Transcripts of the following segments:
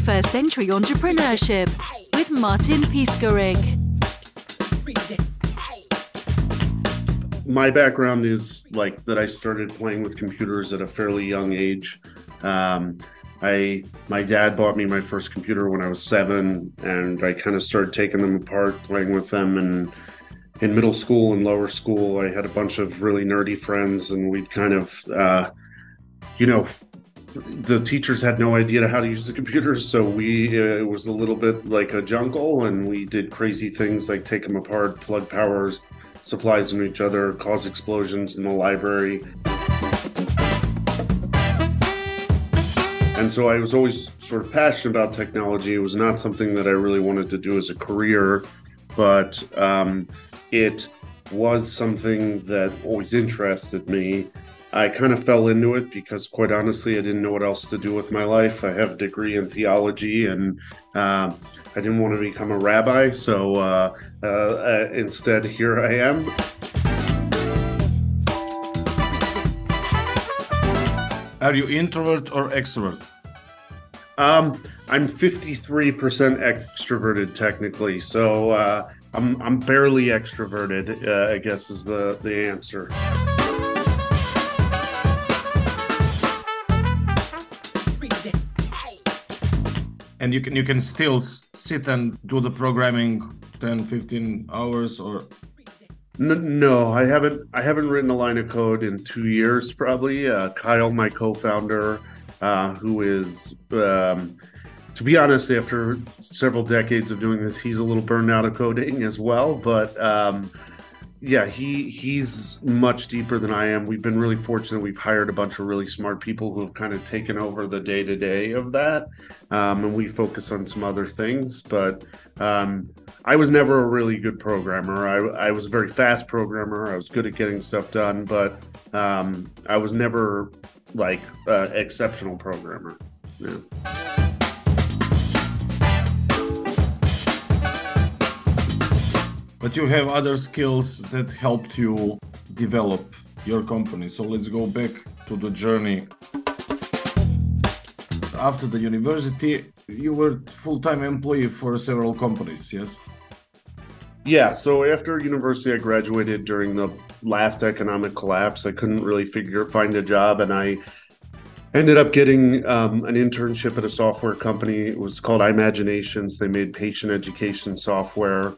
21st Century Entrepreneurship with Martin Piskarik. My background is like that I started playing with computers at a fairly young age. Um, I my dad bought me my first computer when I was seven, and I kind of started taking them apart, playing with them, and in middle school and lower school, I had a bunch of really nerdy friends, and we'd kind of, uh, you know, the teachers had no idea how to use the computers, so we uh, it was a little bit like a jungle, and we did crazy things like take them apart, plug powers, supplies into each other, cause explosions in the library. And so I was always sort of passionate about technology. It was not something that I really wanted to do as a career, but um, it was something that always interested me. I kind of fell into it because, quite honestly, I didn't know what else to do with my life. I have a degree in theology, and uh, I didn't want to become a rabbi. So uh, uh, instead, here I am. Are you introvert or extrovert? Um, I'm 53% extroverted technically, so uh, I'm I'm barely extroverted. Uh, I guess is the the answer. And you can you can still sit and do the programming 10 15 hours or no, I haven't. I haven't written a line of code in two years, probably. Uh, Kyle, my co-founder, uh, who is um, to be honest, after several decades of doing this, he's a little burned out of coding as well. But um, yeah, he he's much deeper than I am. We've been really fortunate. We've hired a bunch of really smart people who have kind of taken over the day to day of that, um, and we focus on some other things. But um, I was never a really good programmer. I, I was a very fast programmer. I was good at getting stuff done, but um, I was never like uh, exceptional programmer. Yeah. But you have other skills that helped you develop your company. So let's go back to the journey. After the university, you were full-time employee for several companies, yes? Yeah, so after university I graduated during the last economic collapse. I couldn't really figure find a job and I ended up getting um, an internship at a software company. It was called iMaginations. They made patient education software.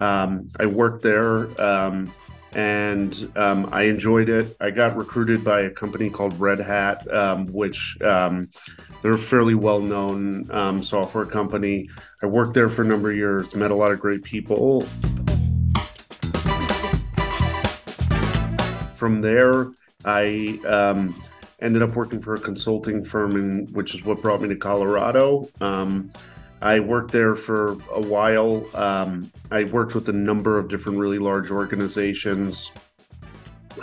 Um, I worked there um, and um, I enjoyed it. I got recruited by a company called Red Hat, um, which um, they're a fairly well known um, software company. I worked there for a number of years, met a lot of great people. From there, I ended up working for a consulting firm, in, which is what brought me to Colorado. I worked there for a while. Um, I worked with a number of different really large organizations.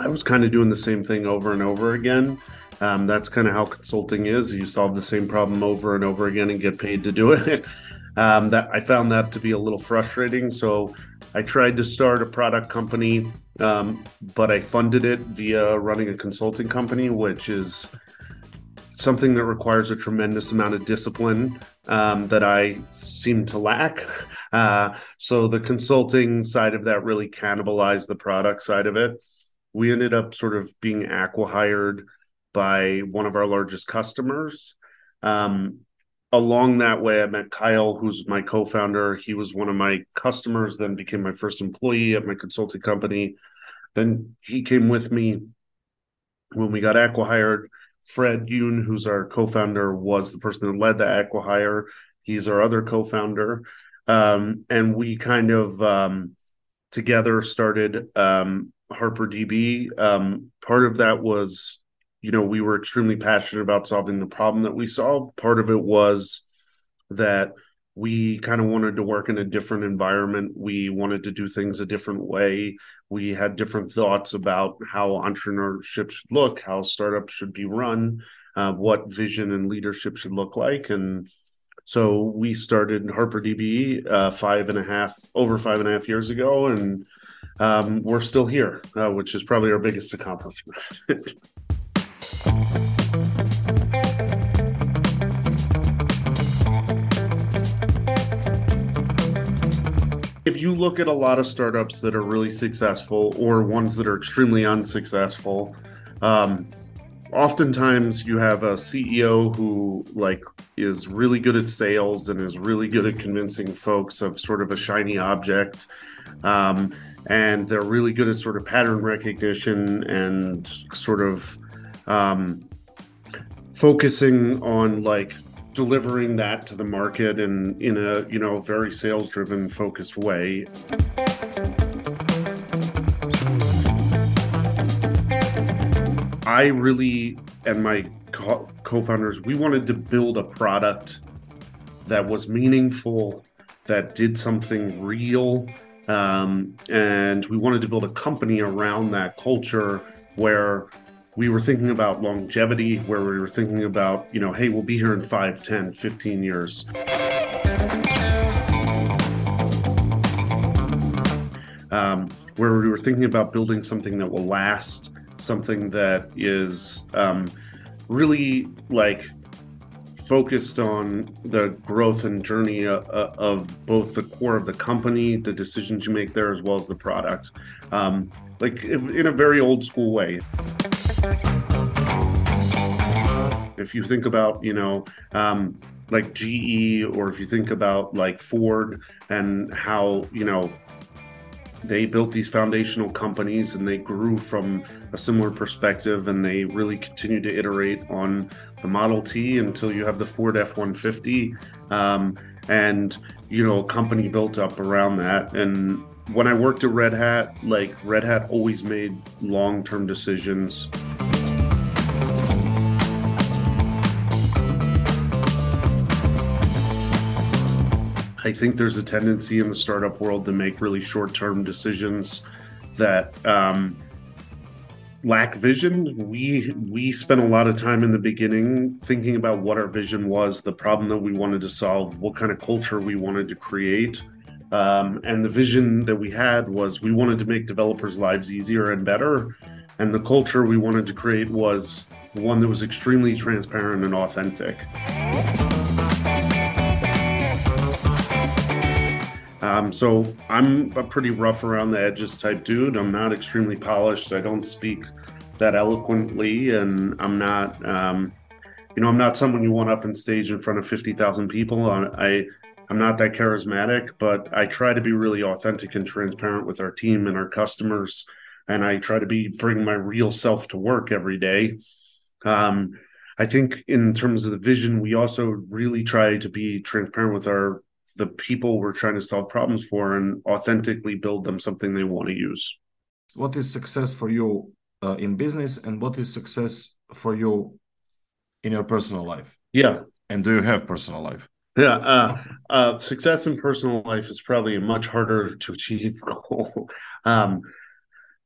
I was kind of doing the same thing over and over again. Um, that's kind of how consulting is. You solve the same problem over and over again and get paid to do it. um, that I found that to be a little frustrating. So I tried to start a product company, um, but I funded it via running a consulting company, which is something that requires a tremendous amount of discipline um, that I seem to lack. Uh, so the consulting side of that really cannibalized the product side of it. We ended up sort of being acqui-hired by one of our largest customers. Um, along that way, I met Kyle, who's my co-founder. He was one of my customers, then became my first employee at my consulting company. Then he came with me when we got acqui-hired Fred Yoon, who's our co-founder, was the person that led the acqui-hire. He's our other co-founder, um, and we kind of um, together started um, HarperDB. Um, part of that was, you know, we were extremely passionate about solving the problem that we solved. Part of it was that we kind of wanted to work in a different environment. We wanted to do things a different way. We had different thoughts about how entrepreneurship should look, how startups should be run, uh, what vision and leadership should look like. And so we started HarperDB uh, five and a half, over five and a half years ago. And um, we're still here, uh, which is probably our biggest accomplishment. If you look at a lot of startups that are really successful or ones that are extremely unsuccessful, um, oftentimes you have a CEO who like is really good at sales and is really good at convincing folks of sort of a shiny object. Um, and they're really good at sort of pattern recognition and sort of um, focusing on like delivering that to the market and in a you know very sales driven focused way. I really and my co- co-founders we wanted to build a product that was meaningful that did something real um, and we wanted to build a company around that culture where we were thinking about longevity where we were thinking about you know hey we'll be here in 5 10 15 years. Um, where we were thinking about building something that will last something that is um, really like focused on the growth and journey of, uh, uh, of, both the core of the company, the decisions you make there, as well as the product, um, like in a very old school way. If you think about, you know, um, like GE, or if you think about like Ford and how, you know, they built these foundational companies and they grew from a similar perspective and they really continue to iterate on the Model T until you have the Ford F 150. Um, and, you know, a company built up around that. And when I worked at Red Hat, like Red Hat always made long term decisions. I think there's a tendency in the startup world to make really short term decisions that um, lack vision. We we spent a lot of time in the beginning thinking about what our vision was, the problem that we wanted to solve, what kind of culture we wanted to create. Um, and the vision that we had was we wanted to make developers' lives easier and better. And the culture we wanted to create was one that was extremely transparent and authentic. Um, so I'm a pretty rough around the edges type dude. I'm not extremely polished. I don't speak that eloquently, and I'm not, um, you know, I'm not someone you want up on stage in front of fifty thousand people. I, I'm not that charismatic, but I try to be really authentic and transparent with our team and our customers, and I try to be bring my real self to work every day. Um, I think in terms of the vision, we also really try to be transparent with our the people we're trying to solve problems for and authentically build them something they want to use. What is success for you uh, in business and what is success for you in your personal life? Yeah. And do you have personal life? Yeah, uh, uh, success in personal life is probably a much harder to achieve goal. um,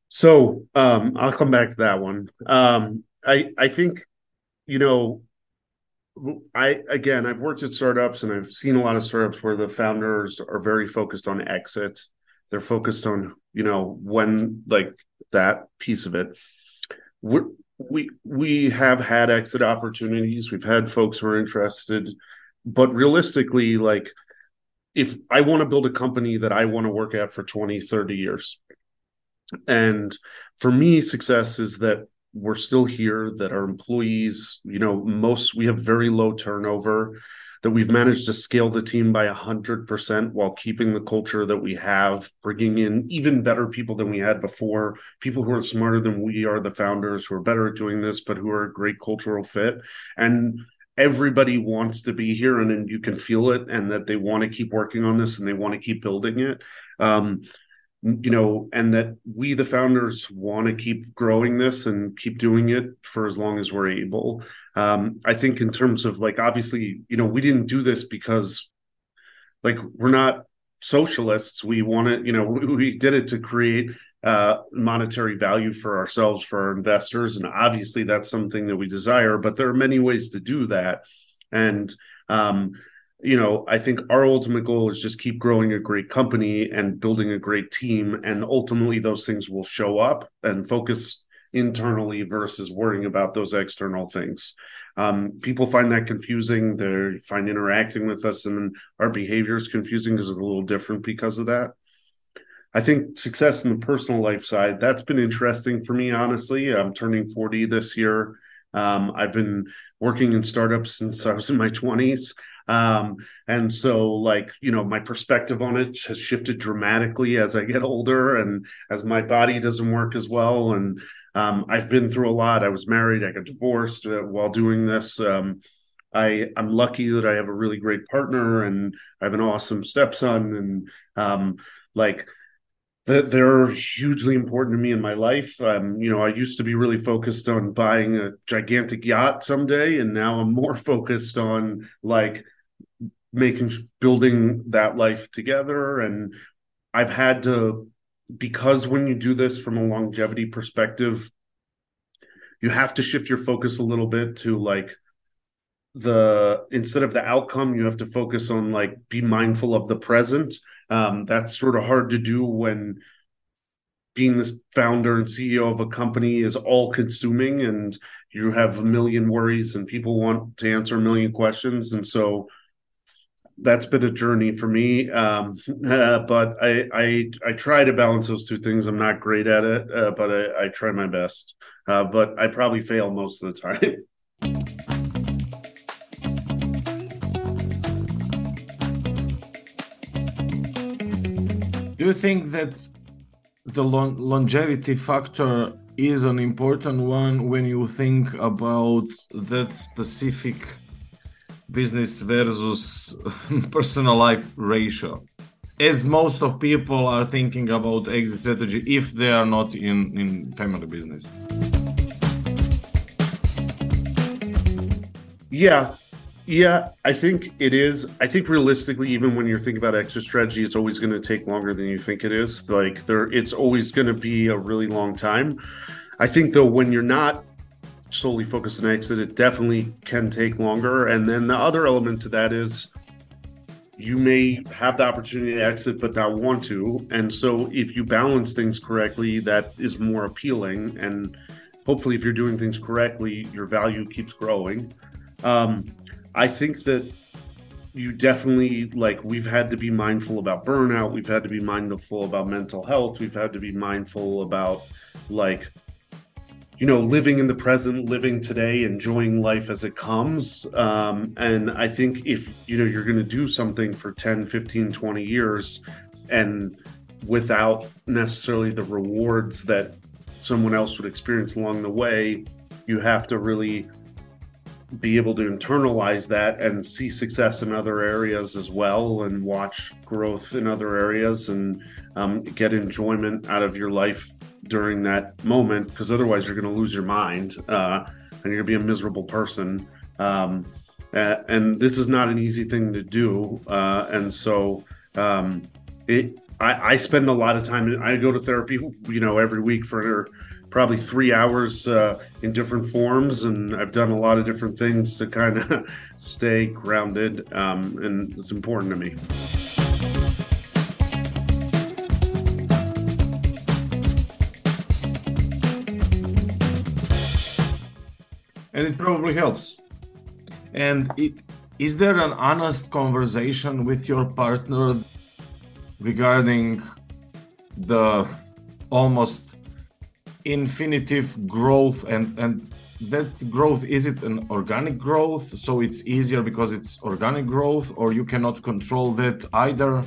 so um, I'll come back to that one. Um, I I think you know I again, I've worked at startups and I've seen a lot of startups where the founders are very focused on exit. They're focused on you know when like that piece of it. we we we have had exit opportunities. We've had folks who are interested, but realistically, like if I want to build a company that I want to work at for 20, 30 years. And for me, success is that we're still here, that our employees, you know, most we have very low turnover, that we've managed to scale the team by 100% while keeping the culture that we have, bringing in even better people than we had before, people who are smarter than we are, the founders who are better at doing this, but who are a great cultural fit. And everybody wants to be here and, and you can feel it and that they want to keep working on this and they want to keep building it. Um, you know, and that we, the founders, want to keep growing this and keep doing it for as long as we're able. Um, I think, in terms of like, obviously, you know, we didn't do this because, like, we're not socialists. We want to, you know, we, we did it to create uh, monetary value for ourselves, for our investors, and obviously that's something that we desire. But there are many ways to do that, and um, you know, I think our ultimate goal is just keep growing a great company and building a great team. And ultimately, those things will show up and focus internally versus worrying about those external things. Um, people find that confusing. They find interacting with us and our behavior is confusing because it's a little different because of that. I think success in the personal life side, that's been interesting for me, honestly. I'm turning 40 this year. Um, I've been working in startups since I was in my 20s. Um, and so, like, you know, my perspective on it has shifted dramatically as I get older and as my body doesn't work as well. And um, I've been through a lot. I was married, I got divorced uh, while doing this. Um, I, I'm lucky that I have a really great partner and I have an awesome stepson. And um, like, that they're hugely important to me in my life. Um, you know, I used to be really focused on buying a gigantic yacht someday, and now I'm more focused on like making building that life together. And I've had to because when you do this from a longevity perspective, you have to shift your focus a little bit to like the instead of the outcome you have to focus on like be mindful of the present um, that's sort of hard to do when being this founder and ceo of a company is all consuming and you have a million worries and people want to answer a million questions and so that's been a journey for me um, uh, but I, I i try to balance those two things. I'm not great at it uh, but I, I, try my best uh, but i probably fail most of the time. Do you think that the long- longevity factor is an important one when you think about that specific business versus personal life ratio? As most of people are thinking about exit strategy if they are not in, in family business. Yeah, yeah, I think it is. I think realistically, even when you're thinking about exit strategy, it's always going to take longer than you think it is. Like there, it's always going to be a really long time. I think though, when you're not solely focused on exit, it definitely can take longer. And then the other element to that is you may have the opportunity to exit but not want to. And so if you balance things correctly, that is more appealing. And hopefully, if you're doing things correctly, your value keeps growing. Um, I think that you definitely like we've had to be mindful about burnout we've had to be mindful about mental health we've had to be mindful about like you know living in the present living today enjoying life as it comes. Um, and i think if you know you're going to do something for 10 15 20 years and without necessarily the rewards that someone else would experience along the way you have to really be able to internalize that and see success in other areas as well and watch growth in other areas and um, get enjoyment out of your life during that moment because otherwise you're going to lose your mind uh, and you're going to be a miserable person um, and this is not an easy thing to do uh, and so um, it I, I, spend a lot of time i go to therapy you know every week for probably three hours uh, in different forms, and I've done a lot of different things to kind of stay grounded, um, and it's important to me. And it probably helps. And it, is there an honest conversation with your partner regarding the almost infinitive growth and and that growth is it an organic growth so it's easier because it's organic growth or you cannot control that either?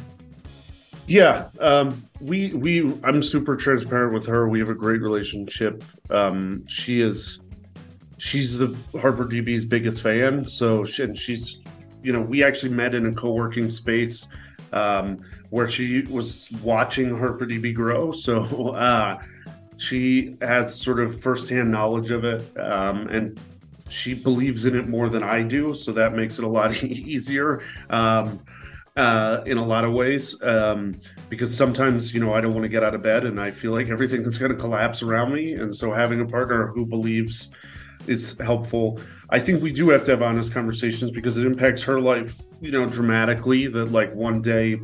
Yeah um, we we i'm super transparent with her. We have a great relationship. Um, she is she's the HarperDB's biggest fan so she, and she's you know we actually met in a co-working space um, where she was watching HarperDB grow so uh, she has sort of firsthand knowledge of it, um, and she believes in it more than I do. So that makes it a lot easier. Um, uh, in a lot of ways um, because sometimes you know I don't want to get out of bed and I feel like everything is going to collapse around me and so having a partner who believes is helpful. I think we do have to have honest conversations because it impacts her life you know dramatically that like one day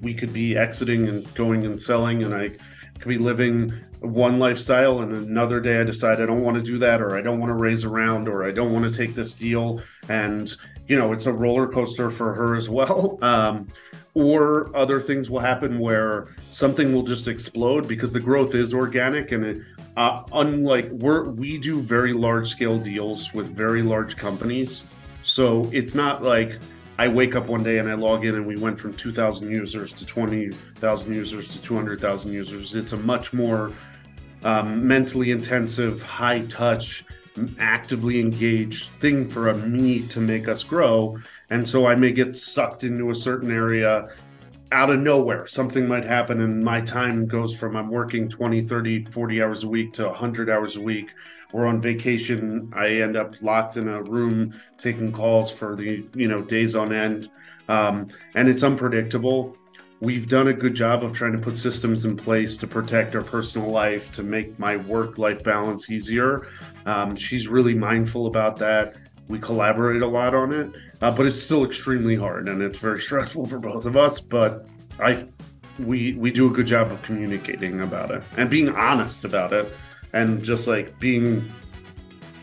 we could be exiting and going and selling and I could be living one lifestyle and another day I decide I don't want to do that or I don't want to raise around or I don't want to take this deal and you know it's a roller coaster for her as well um, or other things will happen where something will just explode because the growth is organic and it, uh, unlike we're we do very large scale deals with very large companies so it's not like I wake up one day and I log in and we went from 2,000 users to 20,000 users to 200,000 users. It's a much more um, mentally intensive, high touch, actively engaged thing for a me to make us grow. And so I may get sucked into a certain area out of nowhere. Something might happen and my time goes from I'm working 20, 30, 40 hours a week to 100 hours a week we're on vacation. I end up locked in a room taking calls for the you know days on end, um, and it's unpredictable. We've done a good job of trying to put systems in place to protect our personal life, to make my work life balance easier. Um, she's really mindful about that. We collaborate a lot on it, uh, but it's still extremely hard and it's very stressful for both of us. But I, we we do a good job of communicating about it and being honest about it and just like being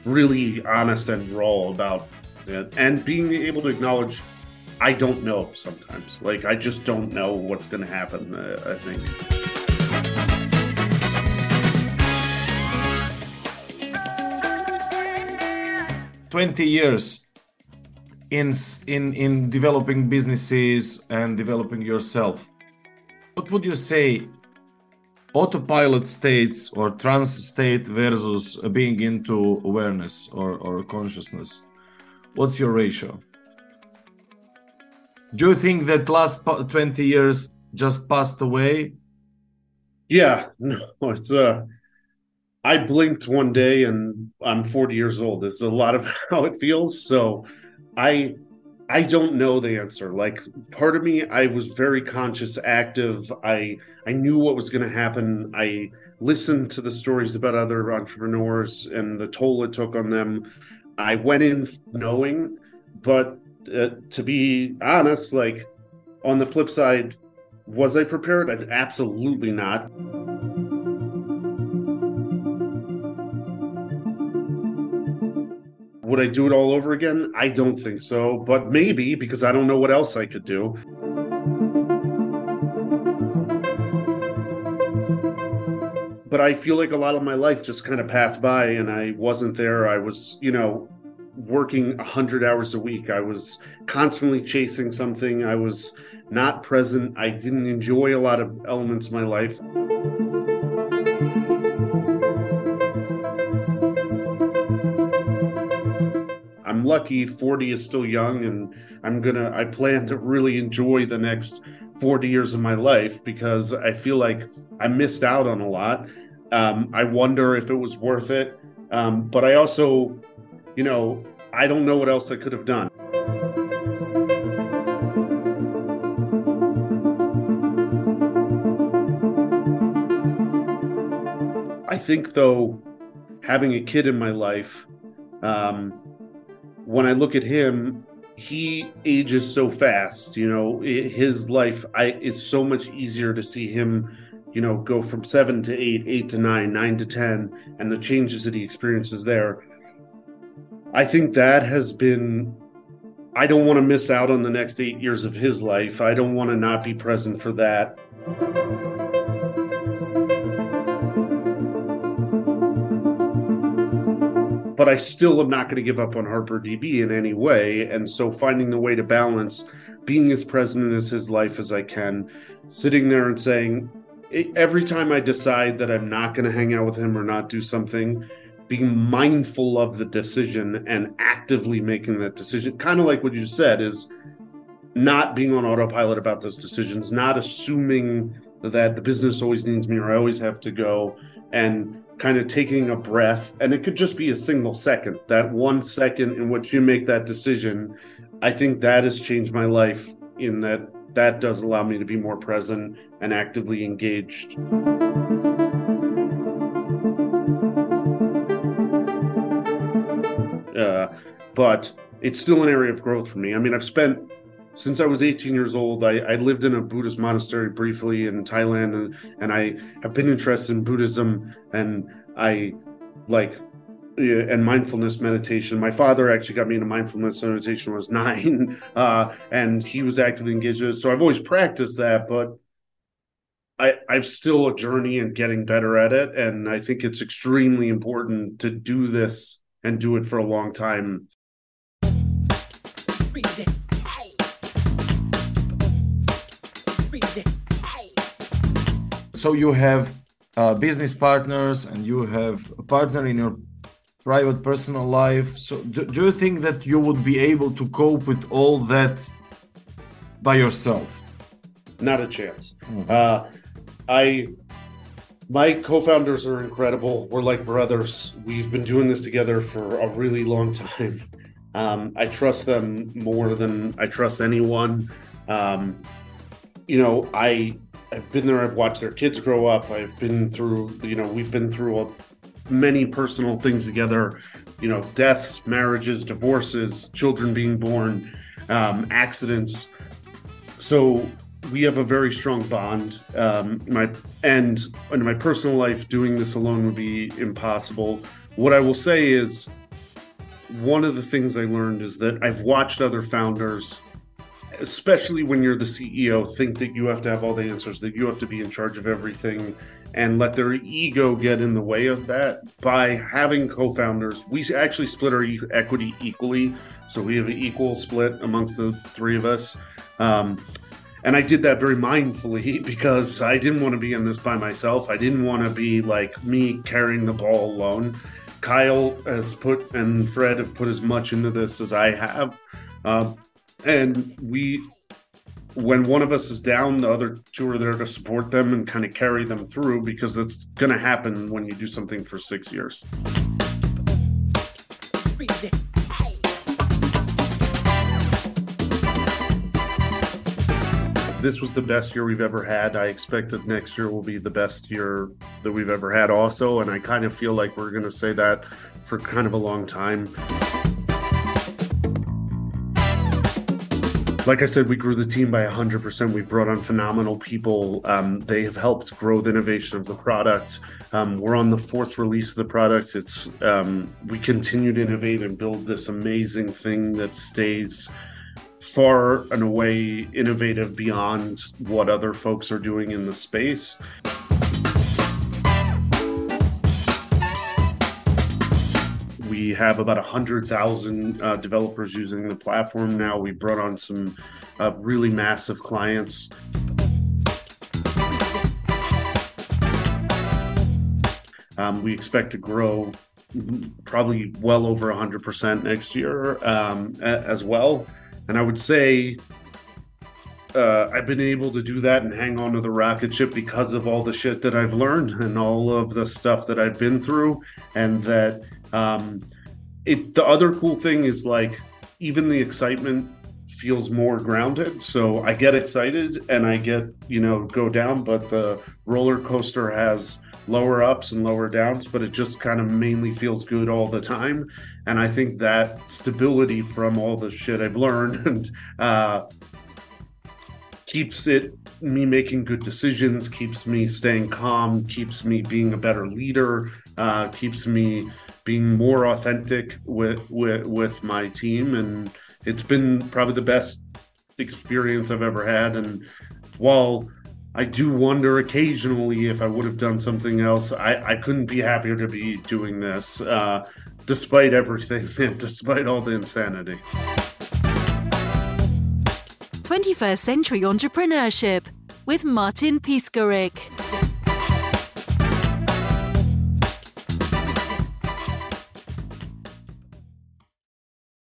really honest and raw about it and being able to acknowledge I don't know sometimes. Like I just don't know what's going to happen, uh, I think. Twenty years in in in developing businesses and developing yourself. What would you say autopilot states or trance state versus being into awareness or, or consciousness? What's your ratio? Do you think that last 20 years just passed away? Yeah no it's uh i blinked one day and i'm 40 years old it's a lot of how it feels so i I don't know the answer. Like part of me, I was very conscious, active. I I knew what was going to happen. I listened to the stories about other entrepreneurs and the toll it took on them. I went in knowing, but uh, to be honest, like on the flip side, was I prepared? Absolutely not. Would I do it all over again? I don't think so, but maybe because I don't know what else I could do. But I feel like a lot of my life just kind of passed by and I wasn't there. I was, you know, working 100 hours a week. I was constantly chasing something. I was not present. I didn't enjoy a lot of elements of my life. Lucky 40 is still young and I'm to I plan to really enjoy the next 40 years of my life because I feel like I missed out on a lot. Um, I wonder if it was worth it. Um, but I also, you know, I don't know what else I could have done. I think, though, having a kid in my life, um, when I look at him, he ages so fast. You know, his life I is so much easier to see him, you know, go from seven to eight, eight to nine, nine to ten, and the changes that he experiences there. I think that has been. I don't want to miss out on the next eight years of his life. I don't want to not be present for that. But I still am not going to give up on HarperDB in any way. And so finding the way to balance being as present as his life as I can, sitting there and saying, every time I decide that I'm not going to hang out with him or not do something, being mindful of the decision and actively making that decision, kind of like what you said, is not being on autopilot about those decisions, not assuming that the business always needs me or I always have to go, and kind of taking a breath, and it could just be a single second, that one second in which you make that decision. I think that has changed my life in that that does allow me to be more present and actively engaged. Uh, but it's still an area of growth for me. I mean, I've spent since I was 18 years old, I, I, lived in a Buddhist monastery briefly in Thailand, and, and I have been interested in Buddhism, and I like and mindfulness meditation. My father actually got me into mindfulness meditation when I was nine, uh, and he was actively engaged in. So I've always practiced that, but I, I'm still a journey and getting better at it. And I think it's extremely important to do this and do it for a long time. So you have uh, business partners and you have a partner in your private personal life. So do, do you think that you would be able to cope with all that by yourself? Not a chance. Mm-hmm. Uh, I my co-founders are incredible. We're like brothers. We've been doing this together for a really long time. Um, I trust them more than I trust anyone. Um, you know, I I've been there. I've watched their kids grow up. I've been through. You know, we've been through a many personal things together, you know, deaths, marriages, divorces, children being born, um, accidents. So we have a very strong bond. Um, my and in my personal life, doing this alone would be impossible. What I will say is, one of the things I learned is that I've watched other founders, especially when you're the CEO, think that you have to have all the answers, that you have to be in charge of everything, and let their ego get in the way of that. By having co-founders we actually split our equity equally so we have an equal split amongst the three of us. Um, and i did that very mindfully because i didn't want to be in this by myself. I didn't want to be like me carrying the ball alone. Kyle has put and fred have put as much into this as i have. Uh, and we when one of us is down, the other two are there to support them and kind of carry them through because that's going to happen when you do something for six years. This was the best year we've ever had. I expect that next year will be the best year that we've ever had, also. And I kind of feel like we're going to say that for kind of a long time. Like I said, we grew the team by 100%. We brought on phenomenal people. Um, they have helped grow the innovation of the product. Um, we're on the fourth release of the product. It's um, we continue to innovate and build this amazing thing that stays far and away innovative beyond what other folks are doing in the space. We have about 100,000 uh, developers using the platform now. We brought on some uh, really massive clients. Um, we expect to grow probably well over 100% next year um, as well. And I would say uh, I've been able to do that and hang on to the rocket ship because of all the shit that I've learned and all of the stuff that I've been through. And that um, it, the other cool thing is like even the excitement feels more grounded. So I get excited and I get, you know, go down, but the roller coaster has lower ups and lower downs, but it just kind of mainly feels good all the time. And I think that stability from all the shit I've learned and uh, keeps it me making good decisions, keeps me staying calm, keeps me being a better leader, uh, keeps me being more authentic with with with my team, and it's been probably the best experience I've ever had. And while I do wonder occasionally if I would have done something else, I, I couldn't be happier to be doing this, uh, despite everything, and despite all the insanity. 21st Century Entrepreneurship with Martin Piskarik.